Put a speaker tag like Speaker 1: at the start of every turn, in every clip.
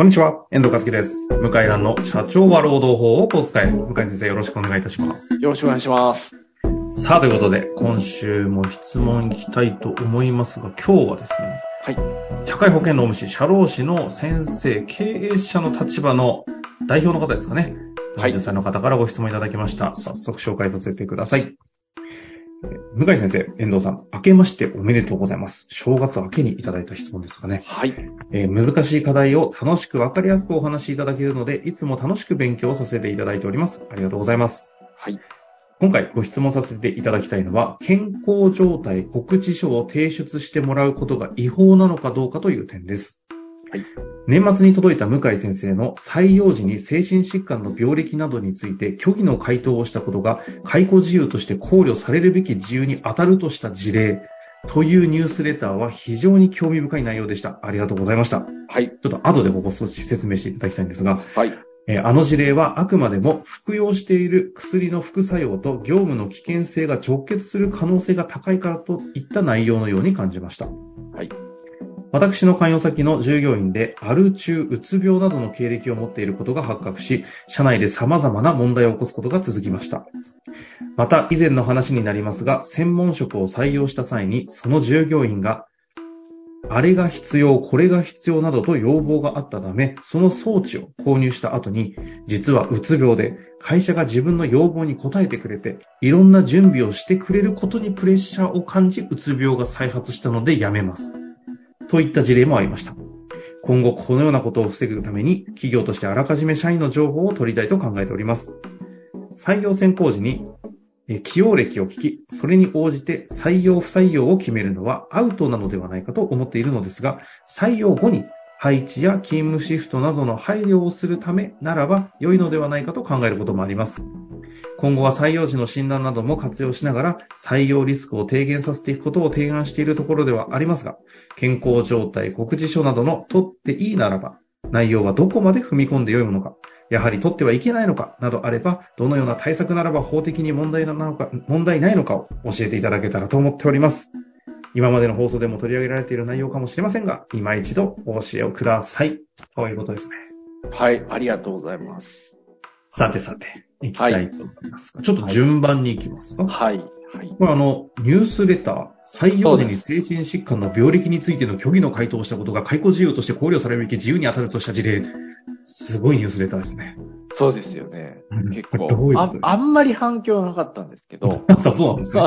Speaker 1: こんにちは、遠藤和樹です。向井蘭の社長は労働法をこう使え。向井先生よろしくお願いいたします。
Speaker 2: よろしくお願いします。
Speaker 1: さあ、ということで、今週も質問いきたいと思いますが、今日はですね、
Speaker 2: はい。
Speaker 1: 社会保険労務士、社労士の先生、経営者の立場の代表の方ですかね。
Speaker 2: はい
Speaker 1: 40歳の方からご質問いただきました。早速紹介させてください。えー向井先生、遠藤さん、明けましておめでとうございます。正月明けにいただいた質問ですかね。
Speaker 2: はい。
Speaker 1: えー難しい課題を楽しくわかりやすくお話しいただけるので、いつも楽しく勉強させていただいております。ありがとうございます。
Speaker 2: はい。
Speaker 1: 今回ご質問させていただきたいのは、健康状態告知書を提出してもらうことが違法なのかどうかという点です。
Speaker 2: はい。
Speaker 1: 年末に届いた向井先生の採用時に精神疾患の病歴などについて虚偽の回答をしたことが解雇自由として考慮されるべき自由に当たるとした事例というニュースレターは非常に興味深い内容でした。ありがとうございました。
Speaker 2: はい。
Speaker 1: ちょっと後でここ少し説明していただきたいんですが、
Speaker 2: はい。
Speaker 1: えーあの事例はあくまでも服用している薬の副作用と業務の危険性が直結する可能性が高いからといった内容のように感じました。
Speaker 2: はい。
Speaker 1: 私の関与先の従業員で、アル中、うつ病などの経歴を持っていることが発覚し、社内で様々な問題を起こすことが続きました。また、以前の話になりますが、専門職を採用した際に、その従業員が、あれが必要、これが必要などと要望があったため、その装置を購入した後に、実はうつ病で、会社が自分の要望に応えてくれて、いろんな準備をしてくれることにプレッシャーを感じ、うつ病が再発したので辞めます。といった事例もありました。今後このようなことを防ぐために、企業としてあらかじめ社員の情報を取りたいと考えております。採用選考時に、えー起用歴を聞き、それに応じて採用不採用を決めるのはアウトなのではないかと思っているのですが、採用後に配置や勤務シフトなどの配慮をするためならば良いのではないかと考えることもあります。今後は採用時の診断なども活用しながら採用リスクを低減させていくことを提案しているところではありますが、健康状態、告知書などの取っていいならば、内容はどこまで踏み込んで良いものか、やはり取ってはいけないのかなどあれば、どのような対策ならば法的に問題なのか、問題ないのかを教えていただけたらと思っております。今までの放送でも取り上げられている内容かもしれませんが、今一度お教えをください。ということですね。
Speaker 2: はい。ありがとうございます。
Speaker 1: さてさて、行きたいと思いますが、ちょっと順番に行きますか？
Speaker 2: はい。はい。
Speaker 1: これあの、ニュースレター、採用時に精神疾患の病歴についての虚偽の回答をしたことが解雇自由として考慮されるべき自由に当たるとした事例。すごいニュースレターですね。
Speaker 2: そうですよね。結
Speaker 1: これどういう
Speaker 2: あ。あんまり反響なかったんですけど、
Speaker 1: そうそうなんですね。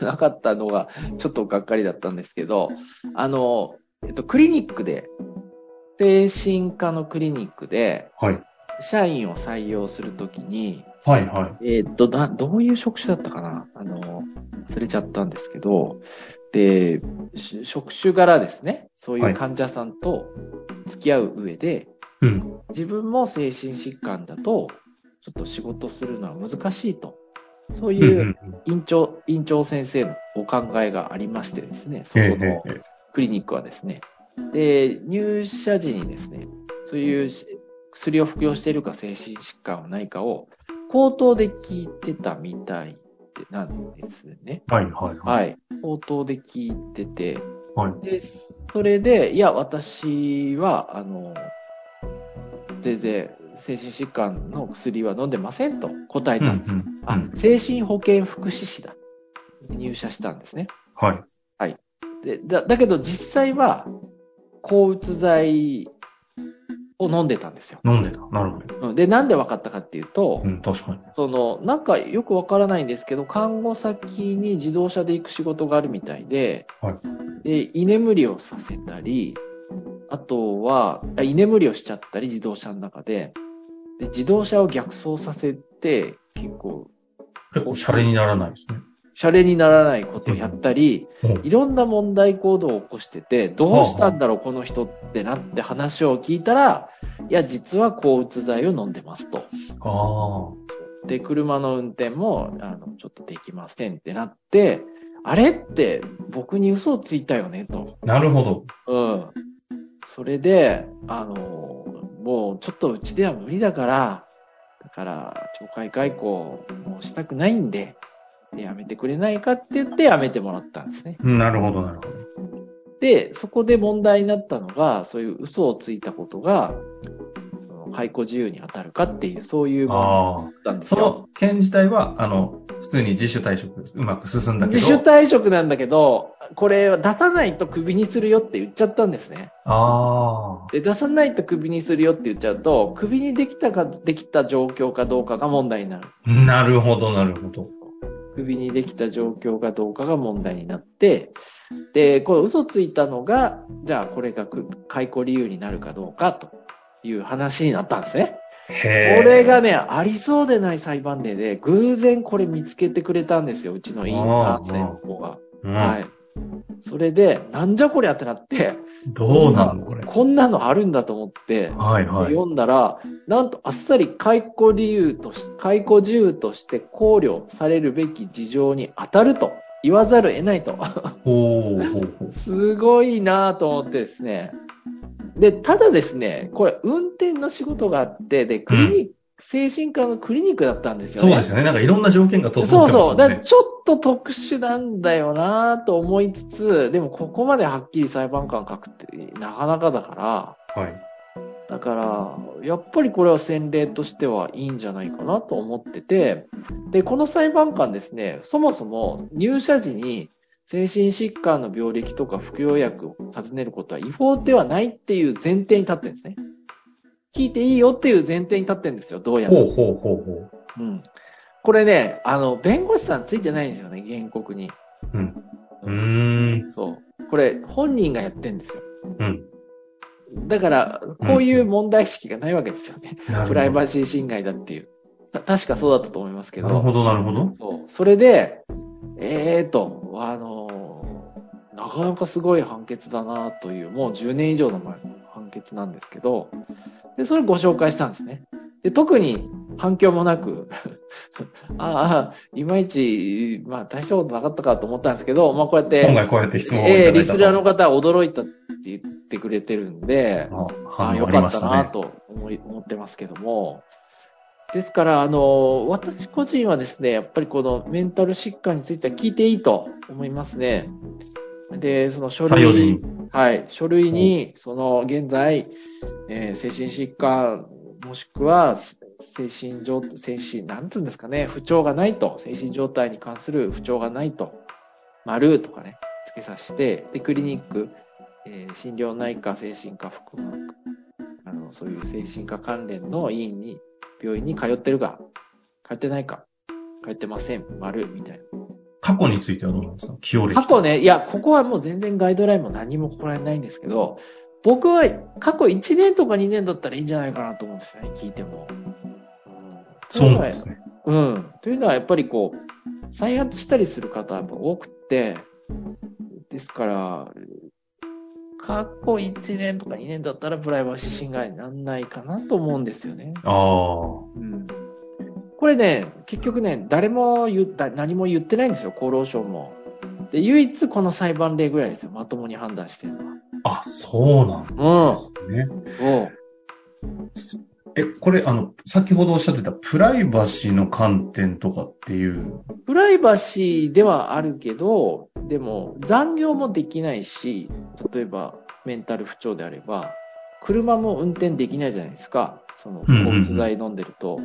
Speaker 2: な なかったのが、ちょっとがっかりだったんですけど、あの、えっと、クリニックで、精神科のクリニックで、
Speaker 1: はい。
Speaker 2: 社員を採用するときに、
Speaker 1: はいはい。
Speaker 2: えーっと、だ、どういう職種だったかな？あの、忘れちゃったんですけど、で、し職種柄ですね、そういう患者さんと付き合う上で、
Speaker 1: うん。
Speaker 2: 自分も精神疾患だと、ちょっと仕事するのは難しいと。そう
Speaker 1: うん
Speaker 2: いううん院長、院長先生のお考えがありましてですね、そこ
Speaker 1: ええ
Speaker 2: の
Speaker 1: ええ
Speaker 2: クリニックはですね。で、入社時にですね、そういう薬を服用しているか精神疾患はないかを口頭で聞いてたみたいなんですね。
Speaker 1: はいはいはい。
Speaker 2: はい。口頭で聞いてて、
Speaker 1: はい。
Speaker 2: で、それで、いや、私は、あの、全然精神疾患の薬は飲んでませんと答え
Speaker 1: うんう
Speaker 2: たんです。
Speaker 1: ん。
Speaker 2: あ
Speaker 1: うん、
Speaker 2: 精神保健福祉士だ。入社したんですね。
Speaker 1: はい。
Speaker 2: で、だ、だけど実際は、抗うつ剤を飲んでたんですよ。
Speaker 1: 飲んでた。なるほど。
Speaker 2: うんで、なんで分かったかっていうと、
Speaker 1: うん、確かに。
Speaker 2: その、なんかよくわからないんですけど、看護先に自動車で行く仕事があるみたいで、
Speaker 1: は
Speaker 2: で、居眠りをさせたり、あとは、あ居眠りをしちゃったり、自動車の中で、で、自動車を逆走させて、結構、
Speaker 1: 結構シャレにならないですね。
Speaker 2: シャレにならないことをやったり、
Speaker 1: うん
Speaker 2: いろんな問題行動を起こしてて、どうしたんだろう、この人ってなって話を聞いたら、いや、実は抗うつ剤を飲んでますと。
Speaker 1: あ
Speaker 2: で、車の運転も、あの、ちょっとできませんってなって、あれって僕に嘘をついたよねと。
Speaker 1: あ。なるほど。
Speaker 2: うん。それで、あの、もうちょっとうちでは無理だから、だから、懲戒解雇もうしたくないんで、でやめてくれないかって言ってやめてもらったんですね。
Speaker 1: うんなるほど、なるほど。
Speaker 2: で、そこで問題になったのが、そういう嘘をついたことが、その解雇自由に当たるかっていう、そういう問題
Speaker 1: ああ。
Speaker 2: だったんです
Speaker 1: そ
Speaker 2: よ。
Speaker 1: の件自体は、あの、普通に自主退職、うまく進んだけど。
Speaker 2: 自主退職なんだけど、これ出さないとクビにするよって言っちゃったんですね。
Speaker 1: あ
Speaker 2: で、出さないとクビにするよって言っちゃうと、クビにできたか、できた状況かどうかが問題になる。
Speaker 1: あ。なるほど、なるほど。
Speaker 2: クビにできた状況かどうかが問題になって、で、これ嘘ついたのが、じゃあこれがく解雇理由になるかどうかという話になったんですね。これがね、ありそうでない裁判例で、偶然これ見つけてくれたんですよ、うちのインターン生の子が。
Speaker 1: うん、
Speaker 2: はい。それで、なんじゃこりゃってなって、
Speaker 1: どうなのこれ？
Speaker 2: こんなのあるんだと思って、
Speaker 1: はいはい。
Speaker 2: 読んだら、なんとあっさり解雇理由とし、解雇自由として考慮されるべき事情に当たると言わざるを得ないと。すごいなぁと思ってですね。で、ただですね、これ運転の仕事があって、で、クリニック、精神科のクリニックだったんですよね。
Speaker 1: そうですよね。なんかいろんな条件が整ってます
Speaker 2: そうそう。だ。からちょっと特殊なんだよなぁと思いつつ、でもここまではっきり裁判官書くってなかなかだから、
Speaker 1: はい。
Speaker 2: だから、やっぱりこれは先例としてはいいんじゃないかなと思ってて、で、この裁判官ですね、そもそも入社時に精神疾患の病歴とか服用薬を尋ねることは違法ではないっていう前提に立ってるんですね。聞いていいよっていう前提に立ってるんですよ、どうやら。
Speaker 1: ほうほうほうほ
Speaker 2: うん。これね、あの、弁護士さんついてないんですよね、原告に。
Speaker 1: う。うん。うーん。
Speaker 2: そう。これ、本人がやってんですよ。
Speaker 1: うん。
Speaker 2: だから、こういう問題意識がないわけですよね。
Speaker 1: なるほど。
Speaker 2: プライバシー侵害だっていう。た確かそうだったと思いますけど。
Speaker 1: なるほど、なるほど。
Speaker 2: そう。それで、ええー、と、あのーなかなかすごい判決だなという、もう10年以上の前の判決なんですけど、で、それご紹介したんですね。で、特に反響もなく、ああ、いまいち、まあ大したことなかったかと思ったんですけど、まあこうやって、
Speaker 1: 今回こうやって質問を
Speaker 2: ええ
Speaker 1: いたと
Speaker 2: リスナーの方は驚いたって言ってくれてるんで、
Speaker 1: あ
Speaker 2: あよかっ。
Speaker 1: た
Speaker 2: なと思い思ってますけども。ですから、あの、私個人はですね、やっぱりこのメンタル疾患については聞いていいと思いますね。で、その書類
Speaker 1: に。
Speaker 2: はい、書類に、その、現在、えー精神疾患、もしくは、精神状、精神、なんていうんですかね、不調がないと、精神状態に関する不調がないと、丸とかね、付けさせて、で、クリニック、えー心療内科、精神科、腹膜、あの、そういう精神科関連の医院に、病院に通ってるか、通ってないか、通ってません、丸、みたいな。
Speaker 1: 過去についてはどうなんですか？起用歴。
Speaker 2: 過去ね、いや、ここはもう全然ガイドラインも何もここら辺ないんですけど、僕は過去1年とか2年だったらいいんじゃないかなと思うんですよね、聞いても。うん
Speaker 1: そうなんですね。
Speaker 2: うん。というのはやっぱりこう、再発したりする方は多くって、ですから、過去1年とか2年だったらプライバシー侵害にならないかなと思うんですよね。
Speaker 1: ああ。
Speaker 2: うん。これね、結局ね、誰も言った、何も言ってないんですよ、厚労省も。で、唯一この裁判例ぐらいですよ、まともに判断してるのは。
Speaker 1: あ、そうなんですね。
Speaker 2: そう。
Speaker 1: え、これ、あの、先ほどおっしゃってたプライバシーの観点とかっていう？
Speaker 2: プライバシーではあるけど、でも残業もできないし、例えばメンタル不調であれば、車も運転できないじゃないですか。その、
Speaker 1: うんうんうん
Speaker 2: 交通剤飲んでると。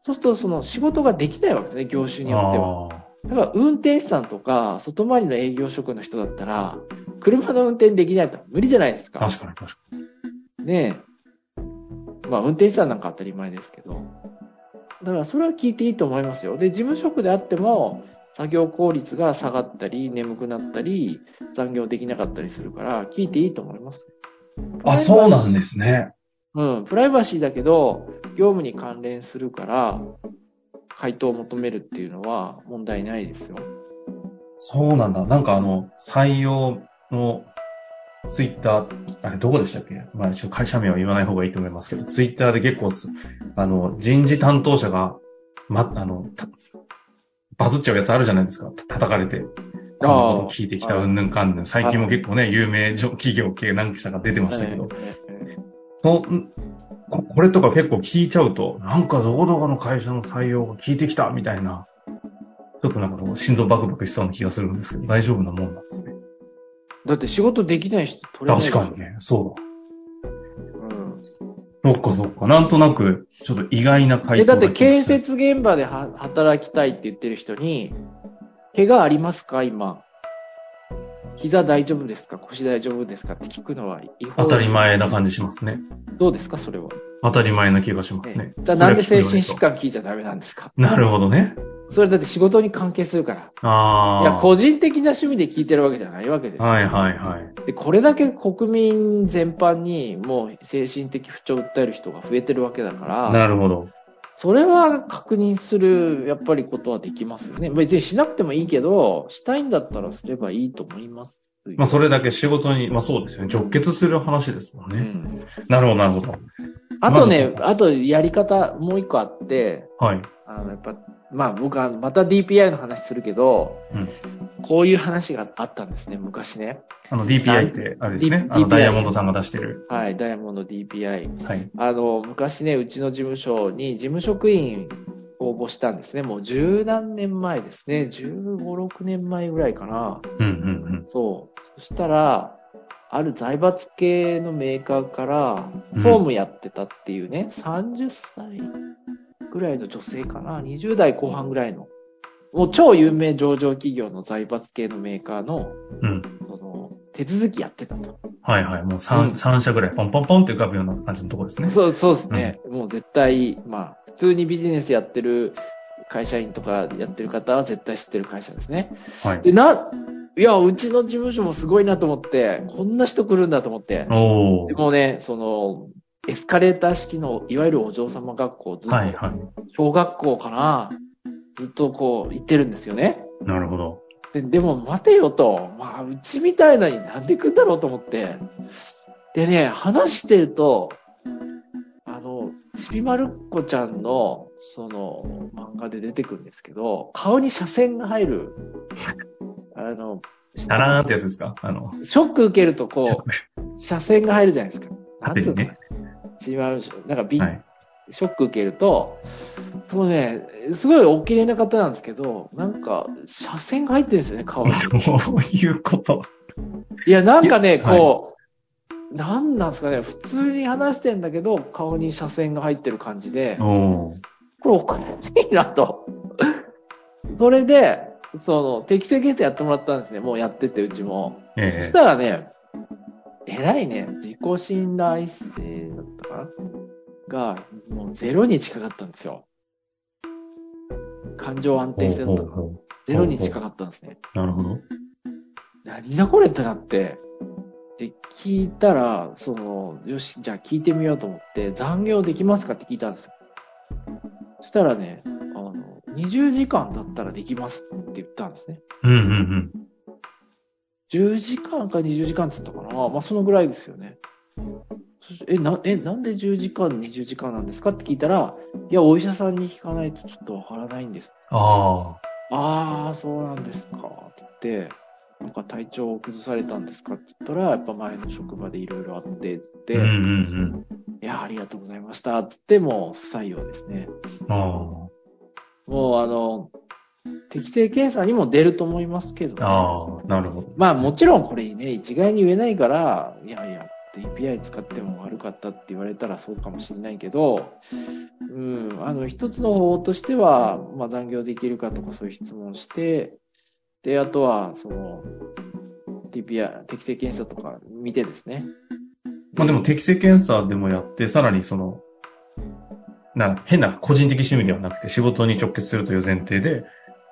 Speaker 2: そうすると、その仕事ができないわけですね、業種によっては。
Speaker 1: あ
Speaker 2: だから運転手さんとか、外回りの営業職の人だったら、車の運転できないと無理じゃないです
Speaker 1: あ。
Speaker 2: か。
Speaker 1: 確かに確かに。
Speaker 2: ねえ。まあ、運転手さんなんか当たり前ですけど。だから、それは聞いていいと思いますよ。で、事務職であっても、作業効率が下がったり、眠くなったり、残業できなかったりするから、聞いていいと思います。
Speaker 1: あ、そうなんですね。
Speaker 2: うん。プライバシーだけど、業務に関連するから、回答を求めるっていうのは問題ないですよ。
Speaker 1: そうなんだ。なんかあの、採用のツイッター、あれどこでしたっけ？まあ、ちょっと会社名は言わない方がいいと思いますけど、ツイッターで結構す、あの、人事担当者が、ま、あの、たバズっちゃうやつあるじゃないですか。た叩かれて。このこと聞いてきたうんぬんかんぬん。最近も結構ね、有名企業系何社か出てましたけど、
Speaker 2: ええ
Speaker 1: そんここれとか結構聞いちゃうと、なんかどこどこの会社の採用が聞いてきたみたいな、ちょっとなんか心臓バクバクしそうな気がするんですけど、大丈夫なもんなんですね。
Speaker 2: だって仕事できない人取れない
Speaker 1: 確かにね。そうだ。
Speaker 2: うん。
Speaker 1: そっかそっか。なんとなく、ちょっと意外な回
Speaker 2: え、
Speaker 1: 答
Speaker 2: だって建設現場では働きたいって言ってる人に、怪我ありますか今？膝大丈夫ですか？腰大丈夫ですか？って聞くのは違法
Speaker 1: 当たり前な感じしますね。
Speaker 2: どうですか？それは。
Speaker 1: 当たり前な気がしますね
Speaker 2: え。じゃあなんで精神疾患聞いちゃダメなんですか？
Speaker 1: なるほどね。
Speaker 2: それだって仕事に関係するから。
Speaker 1: ああ。
Speaker 2: いや、個人的な趣味で聞いてるわけじゃないわけですよ。
Speaker 1: はいはいはい。
Speaker 2: で、これだけ国民全般にもう精神的不調を訴える人が増えてるわけだから、
Speaker 1: なるほど。
Speaker 2: それは確認する、やっぱりことはできますよね。別にしなくてもいいけど、したいんだったらすればいいと思います。
Speaker 1: まあそれだけ仕事に、まあそうですよね。直結する話ですもんね。
Speaker 2: うん。
Speaker 1: なるほどなるほど。
Speaker 2: あとねあとやり方もう一個あって、
Speaker 1: はい。
Speaker 2: あの、やっぱ、まあ僕はまた DPI の話するけど、
Speaker 1: うん
Speaker 2: こういう話があったんですね、昔ね。
Speaker 1: あの DPI って、あれですね。あのダイヤモンドさんが出してる。
Speaker 2: はい、ダイヤモンド DPI。
Speaker 1: はい。
Speaker 2: あの、昔ね、うちの事務所に事務職員応募したんですね。もう十何年前ですね。15、6年前ぐらいかな。
Speaker 1: うんうん
Speaker 2: そう。そしたら、ある財閥系のメーカーから、
Speaker 1: うん
Speaker 2: 総務やってたっていうね、30歳ぐらいの女性かな。20代後半ぐらいの。もう超有名上場企業の財閥系のメーカーの、
Speaker 1: うん。うん。
Speaker 2: その、手続きやってたと。
Speaker 1: はいはい。もう
Speaker 2: う
Speaker 1: 三
Speaker 2: ん
Speaker 1: 三社ぐらいポンポンポンって浮かぶような感じのところですね。
Speaker 2: そう、そうですね。もう絶対、まあ、普通にビジネスやってる会社員とかやってる方は絶対知ってる会社ですね。
Speaker 1: はい。
Speaker 2: で、な、いや、うちの事務所もすごいなと思って、こんな人来るんだと思って。
Speaker 1: おー。
Speaker 2: でもね、その、エスカレーター式の、いわゆるお嬢様学校、ずっと、
Speaker 1: はいはい。
Speaker 2: 小学校かな、ずっとこう、行ってるんですよね。
Speaker 1: なるほど。
Speaker 2: で、でも待てよと、まあ、うちみたいなになんで来んだろうと思って。でね、話してると、あの、ちびまる子ちゃんの、その、漫画で出てくるんですけど、顔に斜線が入る、あの、
Speaker 1: ダラーンってやつですか？あの、
Speaker 2: ショック受けるとこう、斜線が入るじゃないですか。なんつうのかな？ちびまる、なんかビ、
Speaker 1: はい。
Speaker 2: ショック受けると、そうね、すごいお綺麗な方なんですけど、なんか、斜線が入ってるんですよね、顔に。
Speaker 1: どういうこと
Speaker 2: いや、なんかね、
Speaker 1: いやはい
Speaker 2: こう、なんなんですかね、普通に話してんだけど、顔に斜線が入ってる感じで。これおかしいなと。それで、その、適正検査やってもらったんですね。もうやってて、うちも。そ
Speaker 1: え
Speaker 2: したらね、偉いね、自己信頼性だったかなが、もうゼロに近かったんですよ。感情安
Speaker 1: え
Speaker 2: 定性だったかな
Speaker 1: ほうほうほ
Speaker 2: ゼロに近かったんですね。
Speaker 1: うなるほど。
Speaker 2: 何だこれってなって、で、聞いたら、その、よし、じゃあ聞いてみようと思って、残業できますかって聞いたんですよ。そしたらね、あの、20時間だったらできますって言ったんですね。
Speaker 1: うんうんうん。
Speaker 2: 10時間か20時間って言ったかなまあ、そのぐらいですよね。え、な、え、なんで10時間、20時間なんですか？って聞いたら、いや、お医者さんに聞かないとちょっとわからないんです。
Speaker 1: あ
Speaker 2: ああ、そうなんですか。って言って、なんか体調を崩されたんですか？って言ったら、やっぱ前の職場でいろいろあって、つって、
Speaker 1: あ。うんうん
Speaker 2: いや、ありがとうございました。つって、もう不採用ですね。
Speaker 1: うん。あ
Speaker 2: もう、あの、適正検査にも出ると思いますけど、ね、
Speaker 1: あ。ああ、なるほど。
Speaker 2: まあもちろんこれね、一概に言えないから、いやいや、API 使っても悪かったって言われたらそうかもしれないけど、うん、あの、一つの方法としては、まあ残業できるかとかそういう質問して、で、あとは、その、TPI、適正検査とか見てですね。
Speaker 1: まあでも適正検査でもやって、さらにその、な、変な個人的趣味ではなくて仕事に直結するという前提で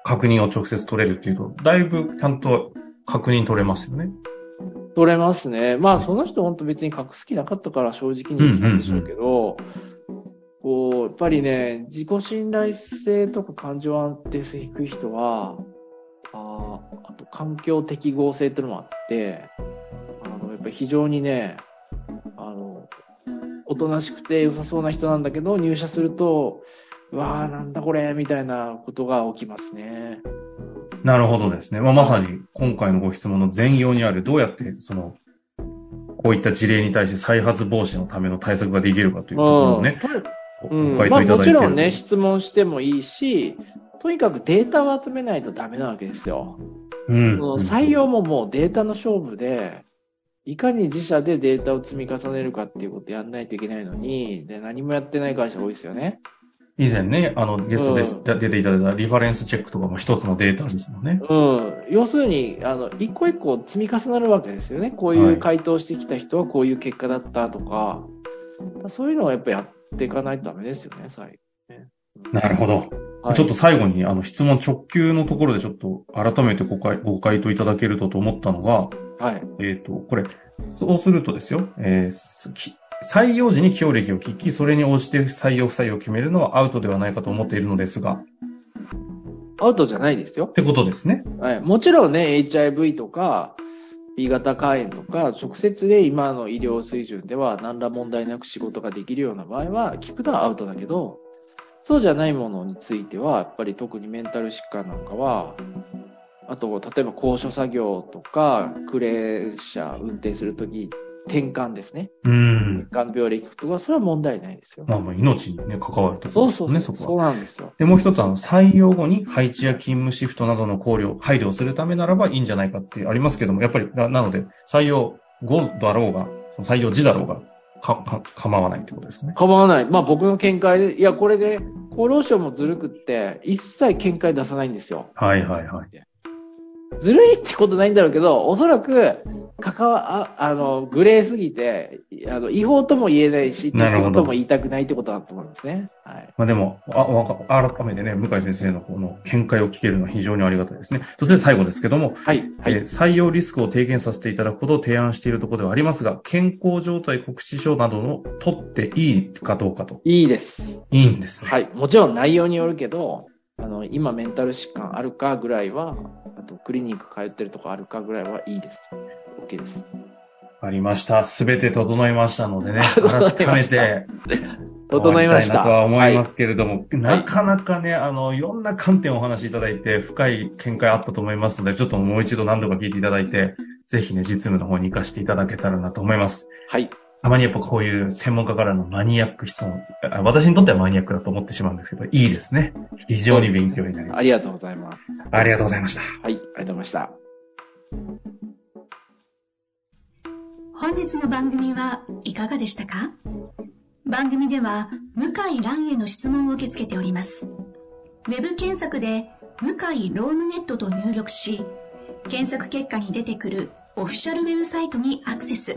Speaker 1: 確認を直接取れるっていうと、だいぶちゃんと確認取れますよね。
Speaker 2: 取れますね。まあ、その人本当別に隠す気なかったから正直に言ったんでしょうけど、こう、やっぱりね、自己信頼性とか感情安定性低い人は、あーあと環境適合性っていうのもあって、あの、やっぱり非常にね、あの、おとなしくて良さそうな人なんだけど、入社すると、うわーなんだこれ、みたいなことが起きますね。
Speaker 1: なるほどですね。まあ、まさに今回のご質問の全容にある、どうやってその、こういった事例に対して再発防止のための対策ができるかというところをね、
Speaker 2: うん、
Speaker 1: ご回
Speaker 2: まあ
Speaker 1: 答いただいてる
Speaker 2: もちろんね、質問してもいいし、とにかくデータを集めないとダメなわけですよ。
Speaker 1: うん
Speaker 2: 採用ももうデータの勝負で、いかに自社でデータを積み重ねるかっていうことやんないといけないのに、で、何もやってない会社多いですよね。
Speaker 1: 以前ね、あの、ゲストで
Speaker 2: うん
Speaker 1: 出ていただいたリファレンスチェックとかも一つのデータですもんね。
Speaker 2: うん。要するに、あの、一個一個積み重なるわけですよね。こうい
Speaker 1: はいう
Speaker 2: 回答してきた人はこういう結果だったとか、そういうのはやっぱやっていかないとダメですよね、最
Speaker 1: なるほど。
Speaker 2: 後。
Speaker 1: ちょっと最後に、あの、質問直球のところでちょっと改めてご回ご回答いただけるとと思ったのが、
Speaker 2: はい。
Speaker 1: えっ、と、これ、そうするとですよ、えー採用時に起用歴を聞き、それに応じて採用不採用を決めるのはアウトではないかと思っているのですが、
Speaker 2: アウトじゃないですよ
Speaker 1: っ。てことですね。
Speaker 2: はい。もちろんね、HIV とか、B 型肝炎とか、直接で今の医療水準では何ら問題なく仕事ができるような場合は、聞くのはアウトだけど、そうじゃないものについては、やっぱり特にメンタル疾患なんかは、あと、例えば高所作業とか、クレー車運転するとき、転換ですね。
Speaker 1: うーん。
Speaker 2: 転換病歴とか、それは問題ないですよ。
Speaker 1: まあ、もう命にね、関わるとこ
Speaker 2: そうそう
Speaker 1: ろですよね、
Speaker 2: そそう
Speaker 1: そうこは。
Speaker 2: なんですよ。
Speaker 1: で、もう一つ、あの、採用後に配置や勤務シフトなどの考慮、配慮をするためならばいいんじゃないかってありますけども、やっぱり、ななので、採用後だろうが、その採用時だろうが、か、か、構わないってことですね。
Speaker 2: 構わない。まあ僕の見解で、いや、これで、厚労省もずるくって、一切見解出さないんですよ。
Speaker 1: はいはいはい。
Speaker 2: ずるいってことないんだろうけど、おそらく、関わ、あ、あの、グレーすぎて、あの、違法とも言えないし、
Speaker 1: なるほど
Speaker 2: とも言いたくないってことだと思いますね。はい。
Speaker 1: まあでも、あ、わか、改めてね、向井先生のこの見解を聞けるのは非常にありがたいですね。そして最後ですけども、
Speaker 2: はい。はい。
Speaker 1: えー採用リスクを低減させていただくことを提案しているところではありますが、健康状態告知書などの取っていいかどうかと。
Speaker 2: いいです。
Speaker 1: いいんですね。
Speaker 2: はい。もちろん内容によるけど、あの、今メンタル疾患あるかぐらいは、あとクリニック通ってるとこあるかぐらいはいいです。OK です。
Speaker 1: ありました。すべて整いましたのでね、改めて、
Speaker 2: 整いました。
Speaker 1: とは思いま
Speaker 2: は
Speaker 1: すけれども、なかなかね、あの、いろんな観点をお話しいただいて、深い見解あったと思いますので、ちょっともう一度何度か聞いていただいて、ぜひね、実務の方に活かしていただけたらなと思います。
Speaker 2: はい。
Speaker 1: たまにやっぱこういう専門家からのマニアック質問、あ私にとってはマニアックだと思ってしまうんですけど、いいですね。非常に勉強になります。
Speaker 2: ありがとうございます。
Speaker 1: ありがとうございました。
Speaker 2: はい。ありがとうございました。
Speaker 3: 本日の番組はいかがでしたか？番組では向井蘭への質問を受け付けております。ウェブ検索で向井ロームネットと入力し、検索結果に出てくるオフィシャルウェブサイトにアクセス。